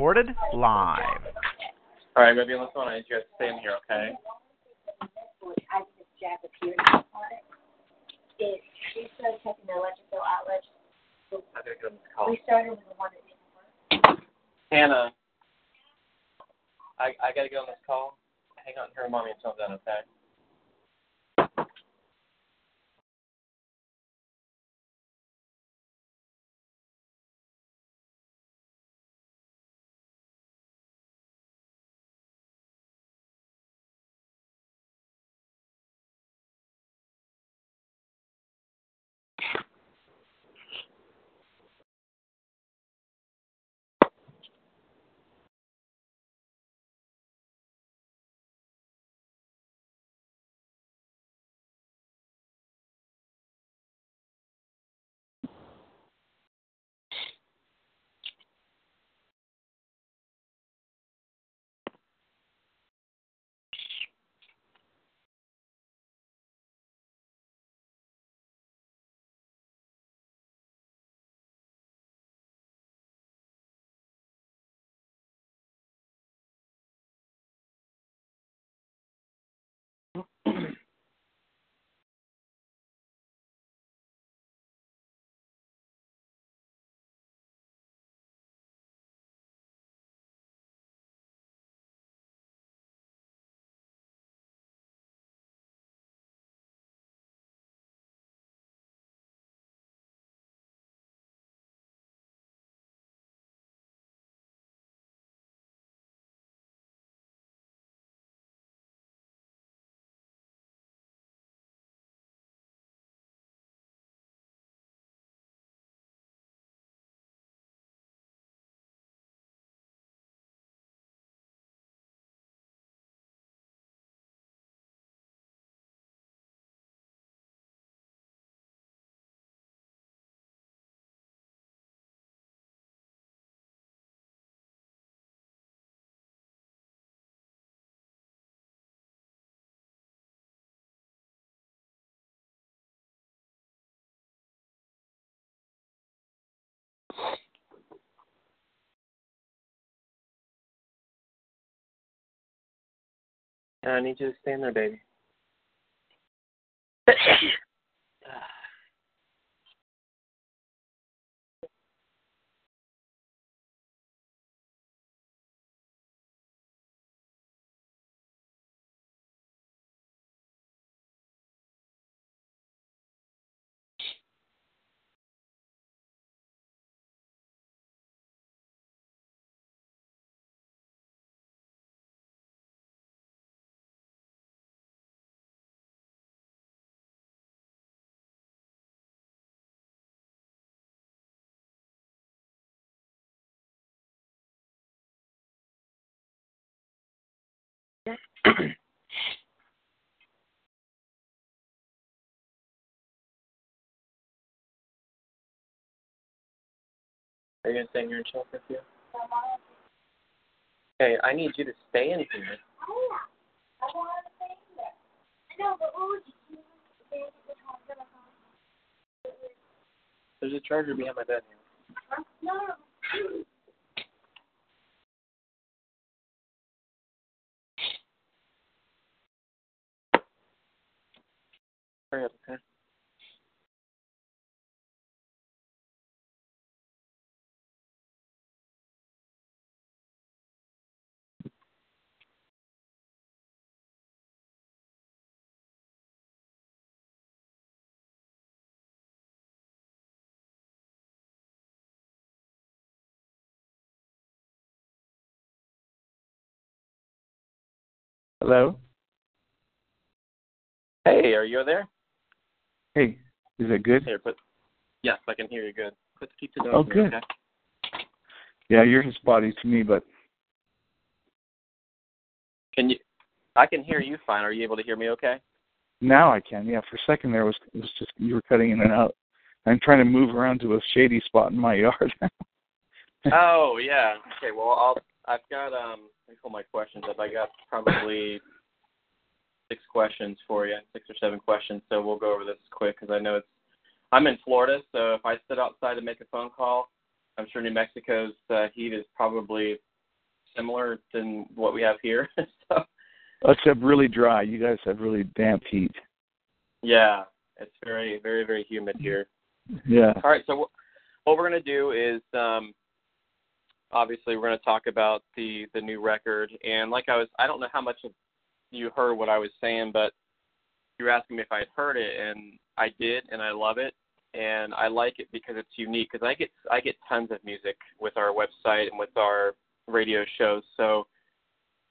Recorded live. All right, maybe on this one, I need you guys to stay in here, okay? I just jab the period on it. If we started checking the electrical outlets, gotta get on this call. we started with the one that didn't work. Hannah, I I gotta get on this call. Hang on here, mommy, until I'm done, okay? I need you to stay in there, baby. Are you gonna stay in here and chill a few? Hey, I need you to stay in here. I want to stay in there. I know, but what would you do? There's a charger behind my bed. Huh? No, no. Hurry okay? Hello? Hey, are you there? Hey, Is it good? Here, put. Yes, I can hear you good. Put the Oh, nose in, good. Okay? Yeah, yours is spotty to me, but Can you? I can hear you fine. Are you able to hear me? Okay. now I can. Yeah, for a second there was it was just you were cutting in and out. I'm trying to move around to a shady spot in my yard. oh yeah. Okay. Well, I'll. I've got um. Let me pull my questions up. I got probably six questions for you, six or seven questions. So we'll go over this quick because I know it's. I'm in Florida, so if I sit outside to make a phone call, I'm sure New Mexico's uh, heat is probably similar than what we have here. so Except really dry. You guys have really damp heat. yeah, it's very, very, very humid here. Yeah. All right, so what, what we're going to do is um, obviously we're going to talk about the the new record, and like I was, I don't know how much of you heard what I was saying, but you were asking me if I had heard it, and I did, and I love it, and I like it because it's unique. Because I get I get tons of music with our website and with our radio shows, so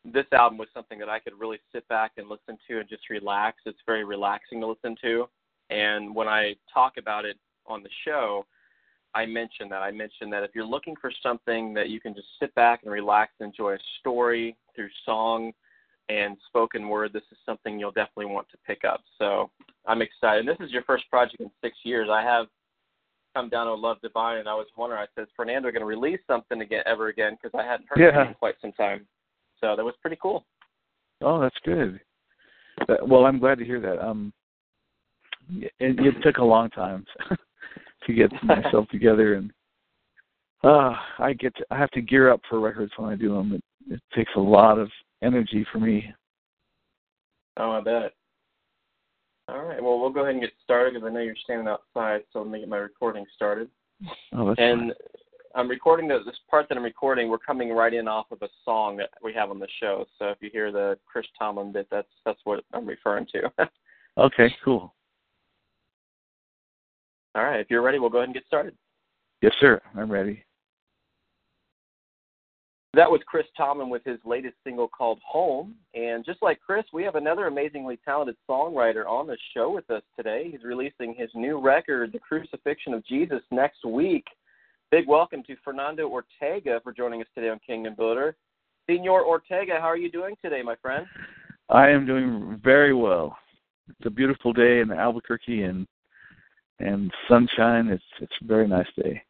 this album was something that I could really sit back and listen to and just relax. It's very relaxing to listen to, and when I talk about it on the show, I mentioned that. I mentioned that if you're looking for something that you can just sit back and relax and enjoy a story through song and spoken word, this is something you'll definitely want to pick up. So I'm excited. And this is your first project in six years. I have come down to Love Divine, and I was wondering, I said, is Fernando going to release something again ever again? Because I hadn't heard Yeah. it in quite some time. So that was pretty cool. Oh, that's good. Uh, well, I'm glad to hear that. Um, it, it took a long time to get myself together, and uh, I get to, I have to gear up for records when I do them. It, it takes a lot of energy for me. Oh, I bet. All right. Well, we'll go ahead and get started because I know you're standing outside, so let me get my recording started. Oh, that's And I'm recording the, this part that I'm recording. We're coming right in off of a song that we have on the show. So if you hear the Chris Tomlin bit, that's that's what I'm referring to. okay. Cool. All right. If you're ready, we'll go ahead and get started. Yes, sir. I'm ready. That was Chris Tomlin with his latest single called Home. And just like Chris, we have another amazingly talented songwriter on the show with us today. He's releasing his new record, The Crucifixion of Jesus, next week. Big welcome to Fernando Ortega for joining us today on Kingdom Builder. Senor Ortega, how are you doing today, my friend? I am doing very well. It's a beautiful day in Albuquerque and and sunshine. It's it's a very nice day.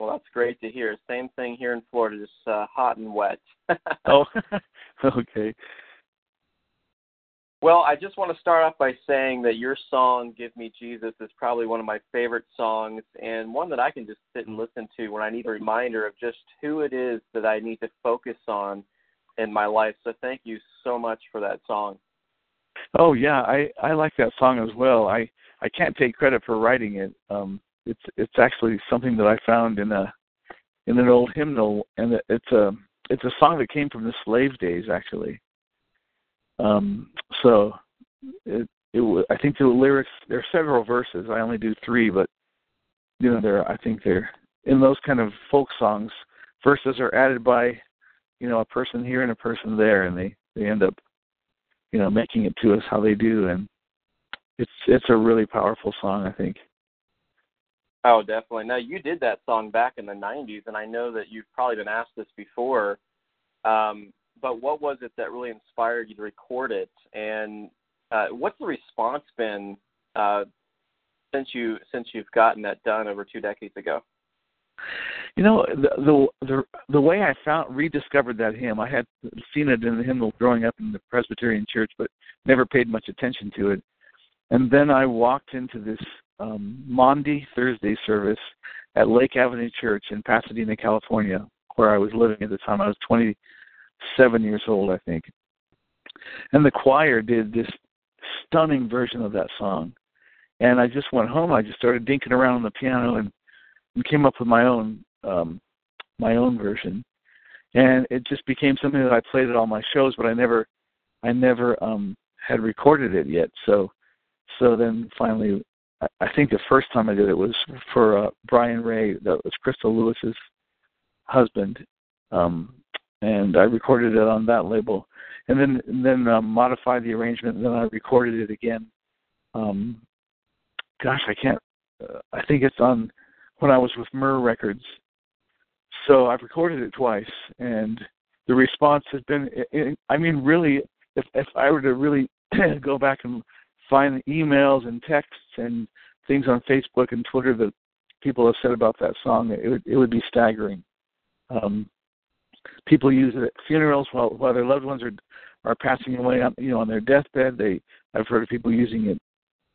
Well, that's great to hear. Same thing here in Florida, just uh, hot and wet. Oh, okay. Well, I just want to start off by saying that your song "Give Me Jesus" is probably one of my favorite songs, and one that I can just sit and listen to when I need a reminder of just who it is that I need to focus on in my life. So, thank you so much for that song. Oh yeah, I I like that song as well. I I can't take credit for writing it. Um, it's it's actually something that I found in a in an old hymnal, and it- it's a it's a song that came from the slave days actually. Um, so it it I think the lyrics there are several verses. I only do three, but you know they're I think they're in those kind of folk songs. Verses are added by you know a person here and a person there, and they they end up you know making it to us how they do, and it's it's a really powerful song. I think. Oh, definitely. Now, you did that song back in the 90s, and I know that you've probably been asked this before. Um, but what was it that really inspired you to record it? And uh, what's the response been uh, since you since you've gotten that done over two decades ago? You know the the the, the way I found rediscovered that hymn. I had seen it in the hymnal growing up in the Presbyterian church, but never paid much attention to it. And then I walked into this um, Maundy Thursday service at Lake Avenue Church in Pasadena, California, where I was living at the time. I was 27 years old, I think. And the choir did this stunning version of that song. And I just went home. I just started dinking around on the piano and, and came up with my own um, my own version. And it just became something that I played at all my shows, but I never I never um, had recorded it yet. So so then finally I- think the first time I did it was for uh, Brian Ray, that was Crystal Lewis's husband, um, and I recorded it on that label, and then and then um, modified the arrangement, and then I recorded it again um, gosh, I can't. Uh, I think it's on when I was with Myrrh Records. So I've recorded it twice, and the response has been. I mean, really, if if I were to really go back and find emails and texts and things on Facebook and Twitter that people have said about that song, it would it would be staggering. Um, people use it at funerals while while their loved ones are are passing away on you know on their deathbed. They I've heard of people using it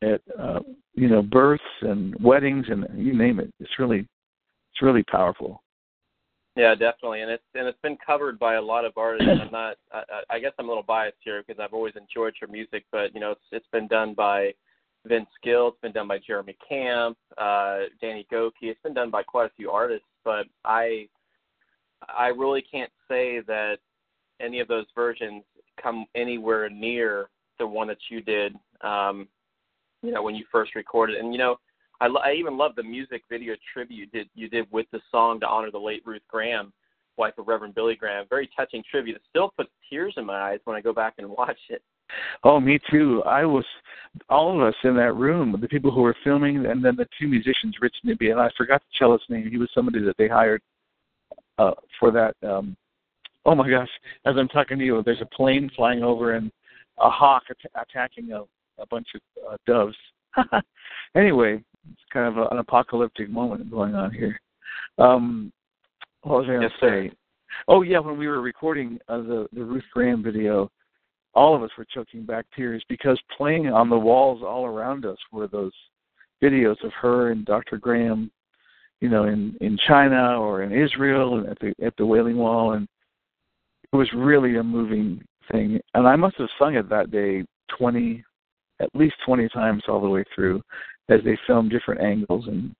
at uh, you know births and weddings and you name it. It's really it's really powerful. Yeah, definitely, and it's and it's been covered by a lot of artists. I'm not. I, I guess I'm a little biased here because I've always enjoyed your music, but you know, it's it's been done by Vince Gill. It's been done by Jeremy Camp, uh, Danny Gokey. It's been done by quite a few artists, but I I really can't say that any of those versions come anywhere near the one that you did. Um, you know, when you first recorded, and you know, I, I even love the music video tribute you did you did with the song to honor the late Ruth Graham, wife of Reverend Billy Graham. Very touching tribute. It still puts tears in my eyes when I go back and watch it. Oh, me too. I was all of us in that room, the people who were filming, and then the two musicians, Rich Nibby, and I forgot the cellist name. He was somebody that they hired uh, for that. Um, oh my gosh! As I'm talking to you, there's a plane flying over and a hawk at- attacking a, a bunch of uh, doves. anyway, it's kind of a, an apocalyptic moment going on here. Um, what was I going to say? Oh yeah, when we were recording uh, the the Ruth Graham video, all of us were choking back tears because playing on the walls all around us were those videos of her and Dr. Graham you know, in in China or in Israel and at the at the Wailing Wall, and it was really a moving thing. And I must have sung it that day twenty, at least twenty times all the way through, as they filmed different angles, and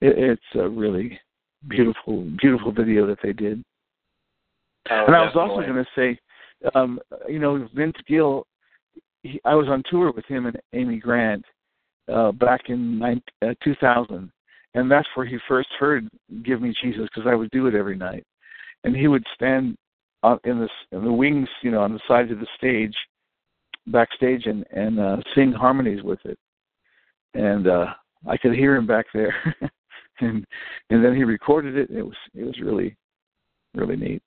it, it's a really beautiful, beautiful video that they did. Oh, and I was also going to say, um, you know, Vince Gill. He, I was on tour with him and Amy Grant uh, back in 19, uh, 2000, and that's where he first heard "Give Me Jesus" because I would do it every night, and he would stand on, in the in the wings, you know, on the sides of the stage, backstage, and and uh, sing harmonies with it, and uh, I could hear him back there, and and then he recorded it. It was it was really really neat.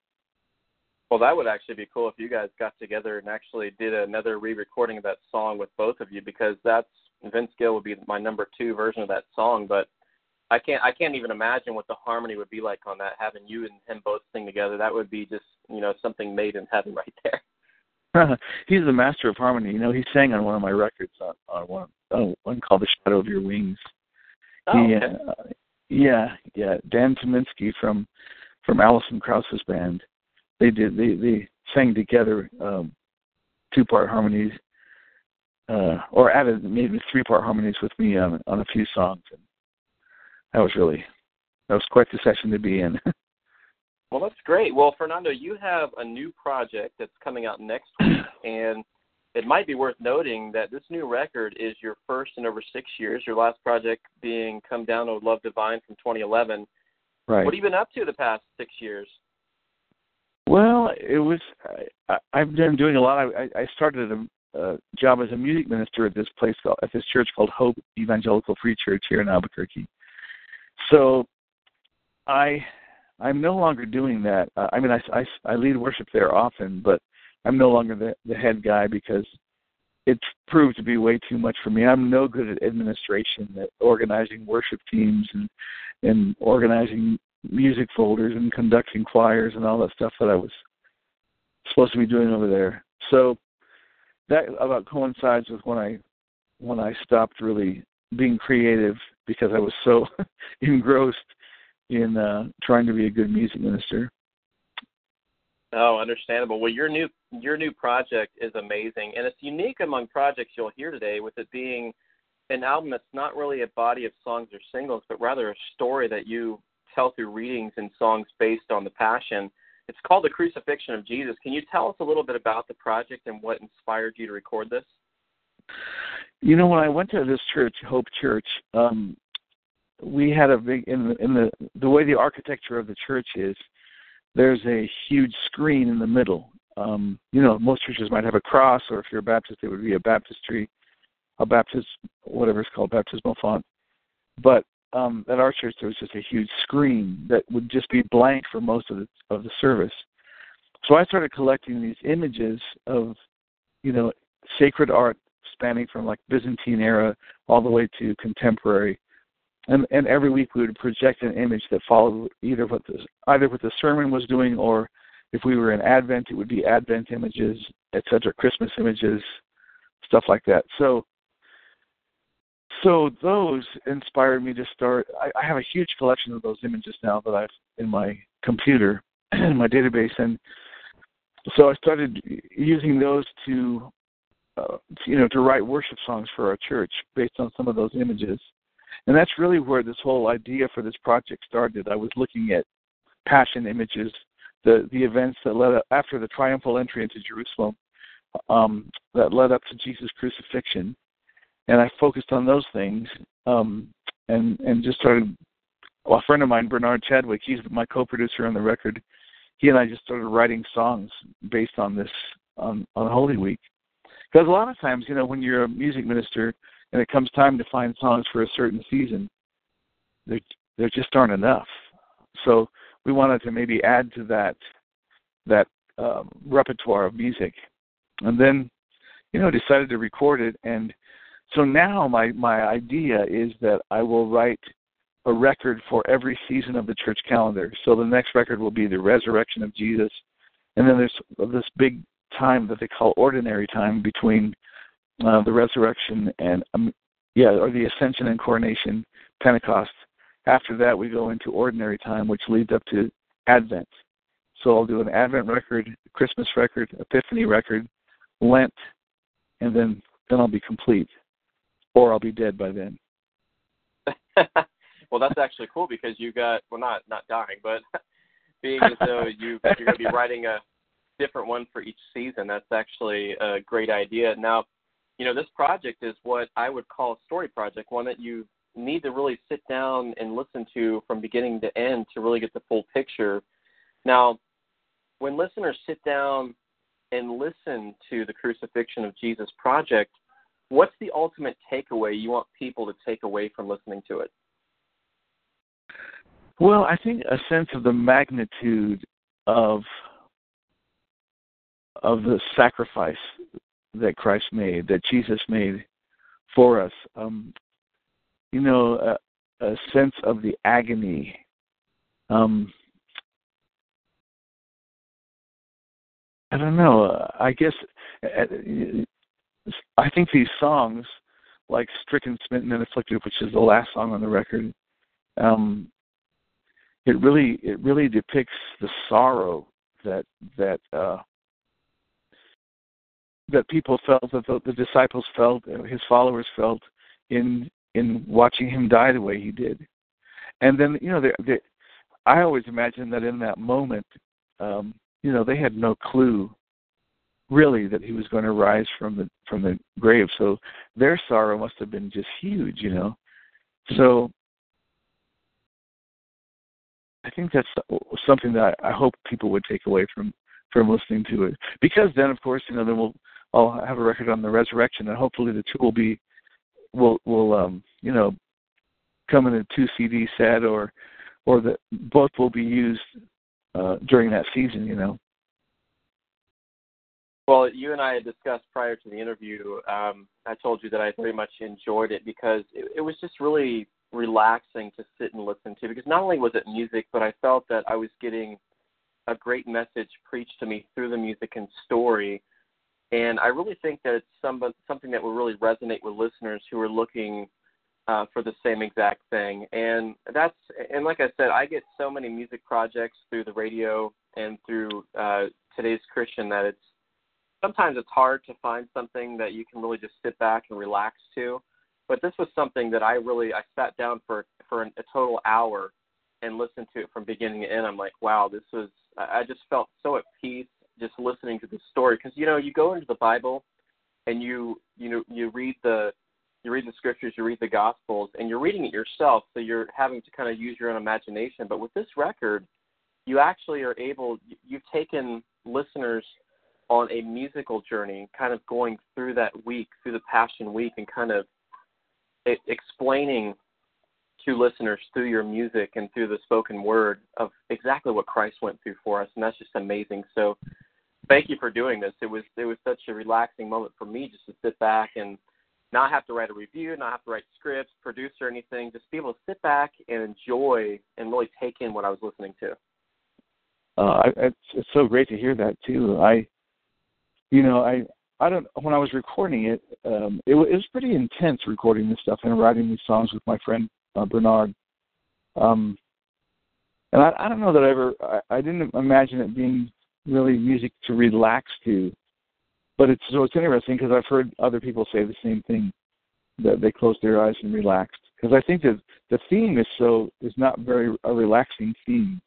Well, that would actually be cool if you guys got together and actually did another re-recording of that song with both of you, because that's Vince Gill would be my number two version of that song. But I can't I can't even imagine what the harmony would be like on that. Having you and him both sing together, that would be just you know something made in heaven right there. He's the master of harmony. You know, he sang on one of my records on, on one on one called "The Shadow of Your Wings." Oh, he, okay. uh, yeah, yeah. Dan Tyminski from from Alison Krauss's band. They did they they sang together um, two part harmonies, uh, or added maybe three part harmonies with me on on a few songs. And that was really that was quite the session to be in. Well, that's great. Well, Fernando, you have a new project that's coming out next week, and it might be worth noting that this new record is your first in over six years. Your last project being "Come Down, O Love Divine" from 2011. right. What have you been up to the past six years? Well, it was. I, I've been doing a lot. I, I started a, a job as a music minister at this place called, at this church called Hope Evangelical Free Church here in Albuquerque. So, I I'm no longer doing that. Uh, I mean, I, I I lead worship there often, but I'm no longer the the head guy because it's proved to be way too much for me. I'm no good at administration, at organizing worship teams and and organizing music folders and conducting choirs and all that stuff that I was supposed to be doing over there. So that about coincides with when I when I stopped really being creative because I was so engrossed in uh trying to be a good music minister. Oh, understandable. Well, your new your new project is amazing, and it's unique among projects you'll hear today, with it being an album that's not really a body of songs or singles, but rather a story that you tell through readings and songs based on the Passion. It's called The Crucifixion of Jesus. Can you tell us a little bit about the project and what inspired you to record this? You know, when I went to this church, Hope Church, um, we had a big in the in the the way the architecture of the church is. There's a huge screen in the middle. Um, you know, most churches might have a cross, or if you're a Baptist, it would be a baptistry. a Baptist, whatever it's called, baptismal font. But um, at our church, there was just a huge screen that would just be blank for most of the of the service. So I started collecting these images of, you know, sacred art spanning from like Byzantine era all the way to contemporary. And and every week we would project an image that followed either what the either what the sermon was doing or if we were in Advent it would be Advent images, etc., Christmas images, stuff like that. So so those inspired me to start I, I have a huge collection of those images now that I've in my computer in my database and so I started using those to uh, you know, to write worship songs for our church based on some of those images. And that's really where this whole idea for this project started. I was looking at passion images, the the events that led up after the triumphal entry into Jerusalem, um, that led up to Jesus' crucifixion, and I focused on those things, um, and and just started. Well, a friend of mine, Bernard Chadwick, he's my co-producer on the record. He and I just started writing songs based on this on on Holy Week, because a lot of times, you know, when you're a music minister and it comes time to find songs for a certain season, there there just aren't enough. So we wanted to maybe add to that that um, repertoire of music, and then you know decided to record it. And so now my my idea is that I will write a record for every season of the church calendar. So the next record will be the resurrection of Jesus, and then there's this big time that they call ordinary time between uh, the resurrection and um, yeah, or the ascension and coronation, Pentecost. After that, we go into ordinary time, which leads up to Advent. So I'll do an Advent record, Christmas record, Epiphany record, Lent, and then then I'll be complete, or I'll be dead by then. well, that's actually cool because you got well, not not dying, but being as though you you're going to be writing a different one for each season. That's actually a great idea. Now, you know, this project is what I would call a story project, one that you need to really sit down and listen to from beginning to end to really get the full picture. Now, when listeners sit down and listen to the Crucifixion of Jesus project, what's the ultimate takeaway you want people to take away from listening to it? Well, I think a sense of the magnitude of of the sacrifice that Christ made, that Jesus made for us. Um, you know, a, a, sense of the agony. Um, I don't know. I guess I think these songs, like "Stricken, Smitten, and Afflicted," which is the last song on the record, um, it really it really depicts the sorrow that that uh, that people felt that the, the disciples felt, uh, his followers felt in in watching him die the way he did. And then you know, they, they, I always imagine that in that moment, um, you know, they had no clue really that he was going to rise from the from the grave. So their sorrow must have been just huge, you know. So I think that's something that I hope people would take away from from listening to it. Because then, of course, you know, then we'll I'll have a record on the resurrection, and hopefully the two will be will will um you know come in a two CD set or or that both will be used uh, during that season. You know. Well, you and I had discussed prior to the interview. Um, I told you that I very much enjoyed it because it, it was just really relaxing to sit and listen to. Because not only was it music, but I felt that I was getting a great message preached to me through the music and story and I really think that it's some, something that will really resonate with listeners who are looking uh, for the same exact thing. And that's and like I said, I get so many music projects through the radio and through uh, today's Christian that it's sometimes it's hard to find something that you can really just sit back and relax to. But this was something that I really I sat down for for a total hour and listened to it from beginning to end. I'm like, wow, this was I just felt so at peace listening to this story because you know you go into the Bible and you you know you read the you read the scriptures, you read the gospels, and you're reading it yourself, so you're having to kind of use your own imagination. But with this record, you actually are able you've taken listeners on a musical journey, kind of going through that week, through the Passion Week, and kind of explaining to listeners through your music and through the spoken word of exactly what Christ went through for us, and that's just amazing. So, thank you for doing this. It was it was such a relaxing moment for me just to sit back and not have to write a review, not have to write scripts, produce or anything, just be able to sit back and enjoy and really take in what I was listening to. Uh, it's, it's so great to hear that too. I, you know, I I don't when I was recording it, um, it, it was pretty intense recording this stuff and writing these songs with my friend uh, Bernard. Um, and I, I don't know that I ever I, I didn't imagine it being really music to relax to but it's so it's interesting because I've heard other people say the same thing that they closed their eyes and relaxed because I think that the theme is so is not very a relaxing theme.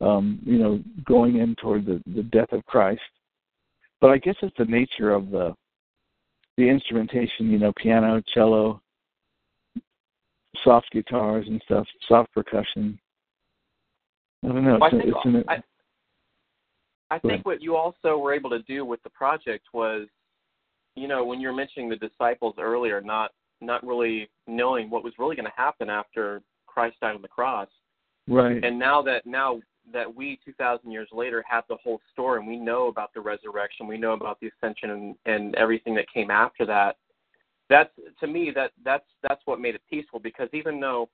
Um, you know, going in toward the the death of Christ, but I guess it's the nature of the the instrumentation. You know, piano, cello, soft guitars and stuff, soft percussion. I don't know. Well, it's, I think, it's an, I, I think what you also were able to do with the project was, you know, when you were mentioning the disciples earlier, not not really knowing what was really going to happen after Christ died on the cross. Right. And now that now that we 2000 years later have the whole story and we know about the resurrection, we know about the ascension and, and everything that came after that. That's to me that that's that's what made it peaceful because even though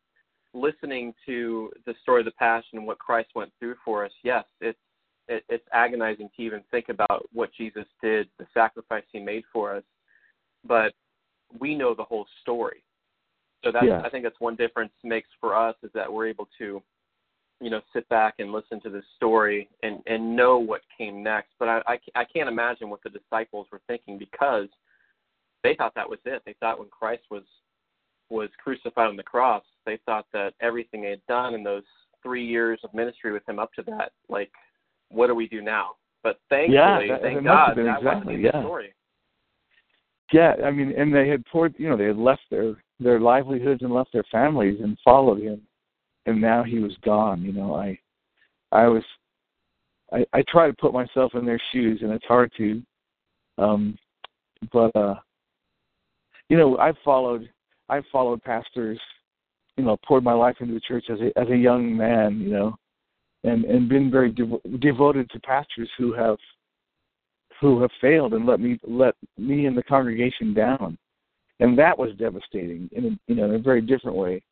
listening to the story of the passion and what Christ went through for us, yes, it's it, it's agonizing to even think about what Jesus did, the sacrifice he made for us. But we know the whole story. So that's Yeah. I think that's one difference makes for us is that we're able to, you know, sit back and listen to this story and and know what came next. But I I, I can't imagine what the disciples were thinking because they thought that was it. They thought when Christ was was crucified on the cross, they thought that everything they had done in those three years of ministry with him up to that, like, what do we do now? But thankfully, Yeah, that- thank it must have God, been that exactly, wasn't yeah. the story. Yeah, I mean, and they had poured, you know, they had left their their livelihoods and left their families and followed him, and now he was gone. You know, I, I was, I I try to put myself in their shoes, and it's hard to, um, but uh, you know, I've followed, I've followed pastors, you know, poured my life into the church as a as a young man, you know, and and been very devo- devoted to pastors who have who have failed and let me let me and the congregation down, and that was devastating in a, you know in a very different way.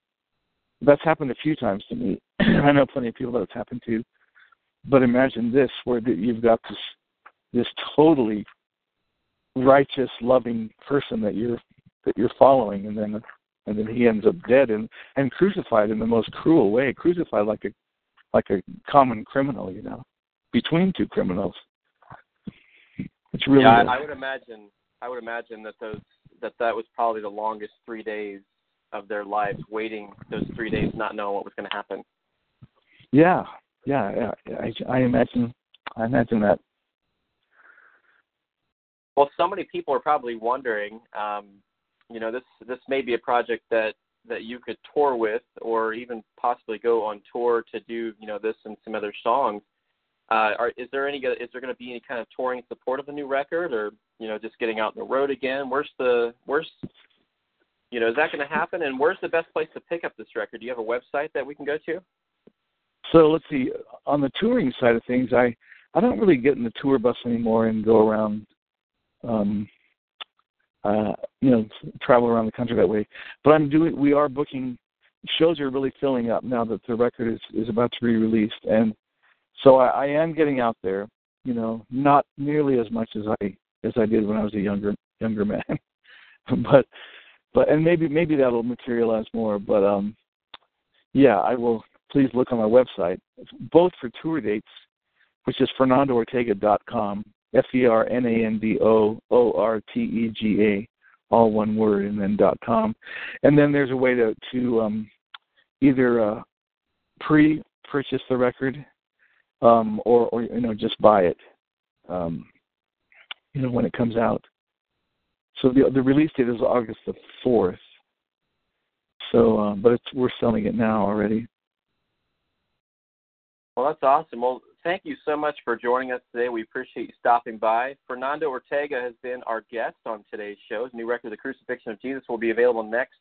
That's happened a few times to me. I know plenty of people that it's happened to, but imagine this, where you've got this this totally righteous, loving person that you're that you're following, and then and then he ends up dead and and crucified in the most cruel way, crucified like a like a common criminal, you know, between two criminals. It's really yeah, I, I would imagine. I would imagine that those that that was probably the longest three days of their lives, waiting those three days, not knowing what was going to happen. yeah, yeah, yeah. I, I imagine, I imagine that. Well, so many people are probably wondering. Um, you know, this this may be a project that that you could tour with, or even possibly go on tour to do. You know, this and some other songs. Uh, are, is there any? Is there going to be any kind of touring support of the new record, or you know, just getting out on the road again? Where's the where's you know, is that going to happen? And where's the best place to pick up this record? Do you have a website that we can go to? So let's see. On the touring side of things, I I don't really get in the tour bus anymore and go around, um, uh, you know, travel around the country that way. But I'm doing. We are booking. Shows are really filling up now that the record is is about to be released, and so I, I am getting out there. You know, not nearly as much as I as I did when I was a younger younger man, but but and maybe maybe that'll materialize more. But um, yeah, I will. Please look on my website, both for tour dates, which is fernandoortega.com, F E R N A N D O O R T E G A, all one word, and then dot com. And then there's a way to to um, either uh, pre-purchase the record um, or or you know just buy it, um, you know when it comes out. So the the release date is August the fourth. So, uh, but it's we're selling it now already. Well, that's awesome. Well, thank you so much for joining us today. We appreciate you stopping by. Fernando Ortega has been our guest on today's show. His new record, The Crucifixion of Jesus, will be available next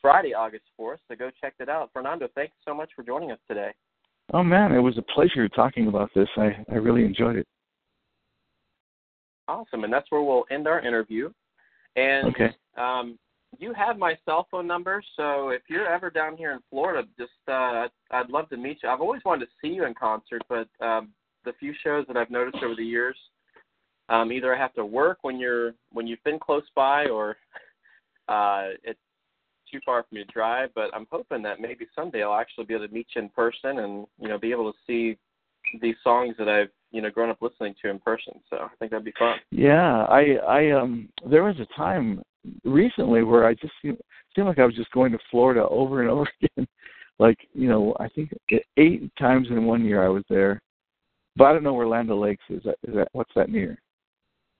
Friday, August 4th. So go check that out. Fernando, thanks so much for joining us today. Oh man, it was a pleasure talking about this. I I really enjoyed it. Awesome, and that's where we'll end our interview. And Okay. um, you have my cell phone number, so if you're ever down here in Florida, just uh, I'd love to meet you. I've always wanted to see you in concert, but um, the few shows that I've noticed over the years, um, either I have to work when you're when you've been close by, or uh, it's too far for me to drive. But I'm hoping that maybe someday I'll actually be able to meet you in person, and you know, be able to see these songs that I've you know grown up listening to in person. So I think that'd be fun. Yeah, I I um there was a time recently where I just seemed, seemed like I was just going to Florida over and over again. like, you know, I think eight times in one year I was there. But I don't know where Land Lakes is. That, is that what's that near?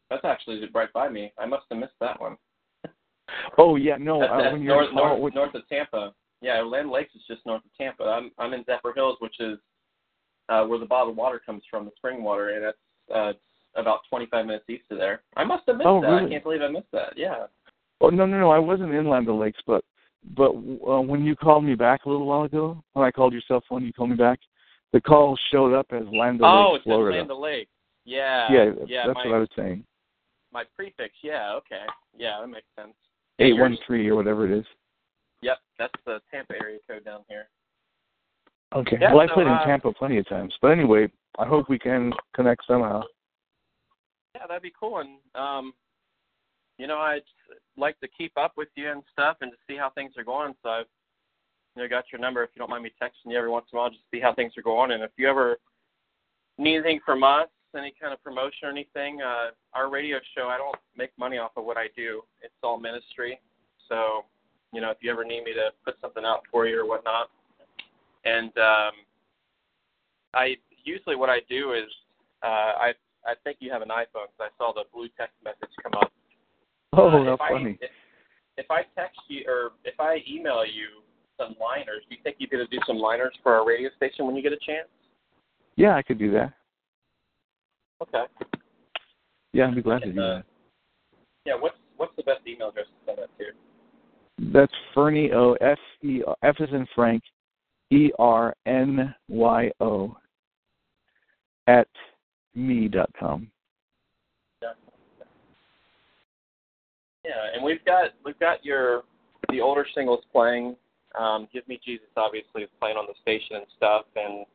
That's actually right by me. I must have missed that one. Oh yeah, no, That's, uh, that's when you're north, north, oh, which- north of Tampa. Yeah, Land Lakes is just north of Tampa. I'm I'm in Zephyrhills, which is uh, where the bottled water comes from, the spring water, and that's uh, about 25 minutes east of there. I must have missed Oh, that. I can't believe I missed that. Yeah. Oh no, no, no! I wasn't in Land Lakes, but but uh, when you called me back a little while ago, when I called your cell phone, you called me back. The call showed up as Land oh, Lakes, it's in Florida. Land Lakes. Yeah. yeah, yeah. that's my, what I was saying. my prefix. Yeah. Okay. Yeah, that makes sense. Eight one three or whatever it is. Yep, that's the Tampa area code down here. Okay. Yeah, well, I so, played in uh, Tampa plenty of times, but anyway, I hope we can connect somehow. Yeah, that'd be cool. And um, you know, I'd like to keep up with you and stuff, and to see how things are going. So I've you know got your number. If you don't mind me texting you every once in a while, just to see how things are going. And if you ever need anything from us, any kind of promotion or anything, uh, our radio show, I don't make money off of what I do. It's all ministry. So you know, if you ever need me to put something out for you or whatnot, and um, I usually what I do is uh, I I think you have an iPhone because I saw the blue text message come up. Oh, Uh, how if funny! I, if, if I text you or if I email you some liners, do you think you'd be able to do some liners for our radio station when you get a chance? Yeah, I could do that. Okay. Yeah, I'd be glad to do uh, that. Yeah. What's what's the best email address to send that to? That's Fernie O F E F is in Frank E R N Y O at me dot com. Yeah. Yeah, and we've got we've got your the older singles playing. Um, Give Me Jesus obviously is playing on the station and stuff. And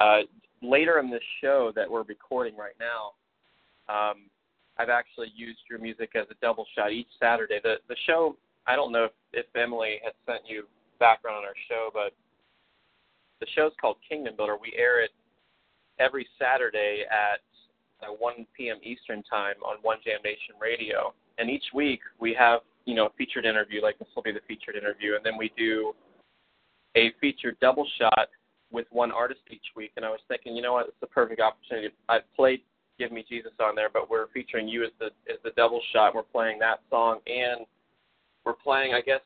uh, later in this show that we're recording right now, um, I've actually used your music as a double shot each Saturday. The the show I don't know if, if Emily had sent you background on our show, but the show's called Kingdom Builder. We air it every Saturday at uh, 1 p.m. Eastern Time on One Jam Nation Radio. And each week we have, you know, a featured interview, like this will be the featured interview, and then we do a featured double shot with one artist each week. And I was thinking, you know what, it's the perfect opportunity. I've played Give Me Jesus on there, but we're featuring you as the as the double shot. We're playing that song, and we're playing, I guess,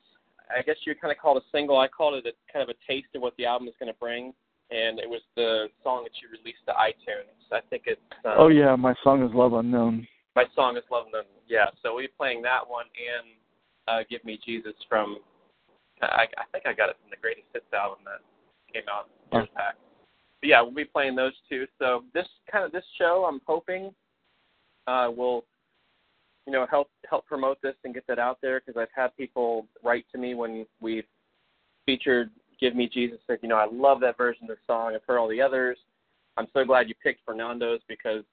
I guess you kind of call it a single. I called it a kind of a taste of what the album is going to bring, and it was the song that you released to iTunes. I think it's. Um, Oh yeah, my song is Love Unknown. My song is Love Them. Yeah, so we'll be playing that one and uh, Give Me Jesus from. I, I think I got it from the Greatest Hits album that came out years back. But yeah, we'll be playing those two. So this kind of this show, I'm hoping, uh, will, you know, help help promote this and get that out there because I've had people write to me when we've featured Give Me Jesus. Said, you know, I love that version of the song. I've heard all the others. I'm so glad you picked Fernando's because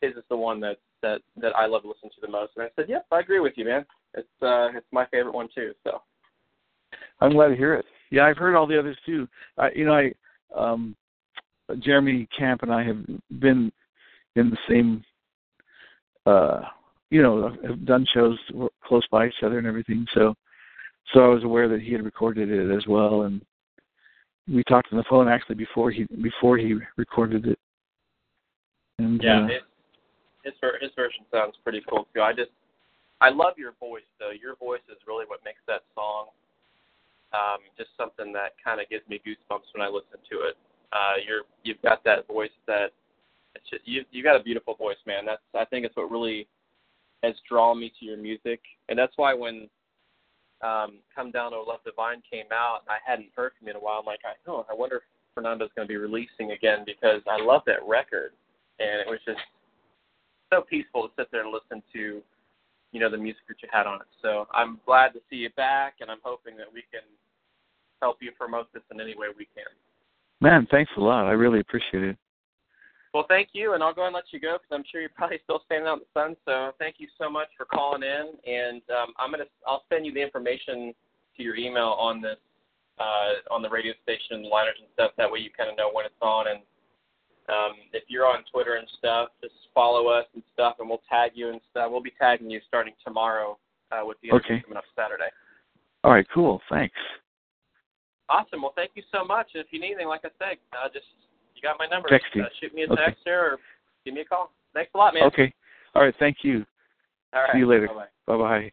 his is the one that that that I love to listen to the most. And I said, "Yep, I agree with you, man. It's uh, it's my favorite one too." So I'm glad to hear it. Yeah, I've heard all the others too. I, you know, I, um, Jeremy Camp and I have been in the same, uh, you know, have done shows close by each other and everything. So, so I was aware that he had recorded it as well, and we talked on the phone actually before he before he recorded it. And yeah, uh, it, his his version sounds pretty cool too. I just I love your voice though. Your voice is really what makes that song um, just something that kind of gives me goosebumps when I listen to it. Uh, you're you've got that voice that it's just, you you got a beautiful voice, man. That's I think it's what really has drawn me to your music, and that's why when um, "Come Down to Love Divine" came out, I hadn't heard from you in a while. I'm like, oh, I wonder if Fernando's going to be releasing again because I love that record, and it was just so peaceful to sit there and listen to, you know, the music that you had on it. So I'm glad to see you back, and I'm hoping that we can help you promote this in any way we can. Man, thanks a lot. I really appreciate it. Well, thank you, and I'll go and let you go because I'm sure you're probably still standing out in the sun. So thank you so much for calling in, and um, I'm gonna I'll send you the information to your email on this uh, on the radio station, the liners and stuff. That way you kind of know when it's on, and um, if you're on Twitter and stuff, just follow us and stuff, and we'll tag you and stuff. We'll be tagging you starting tomorrow uh, with the interview Okay. coming up Saturday. All right, cool. Thanks. Awesome. Well, thank you so much. If you need anything, like I said, uh, just you got my number. Text you. Uh, shoot me a Okay. text there or give me a call. Thanks a lot, man. Okay. All right, thank you. All right. See you later. Bye bye.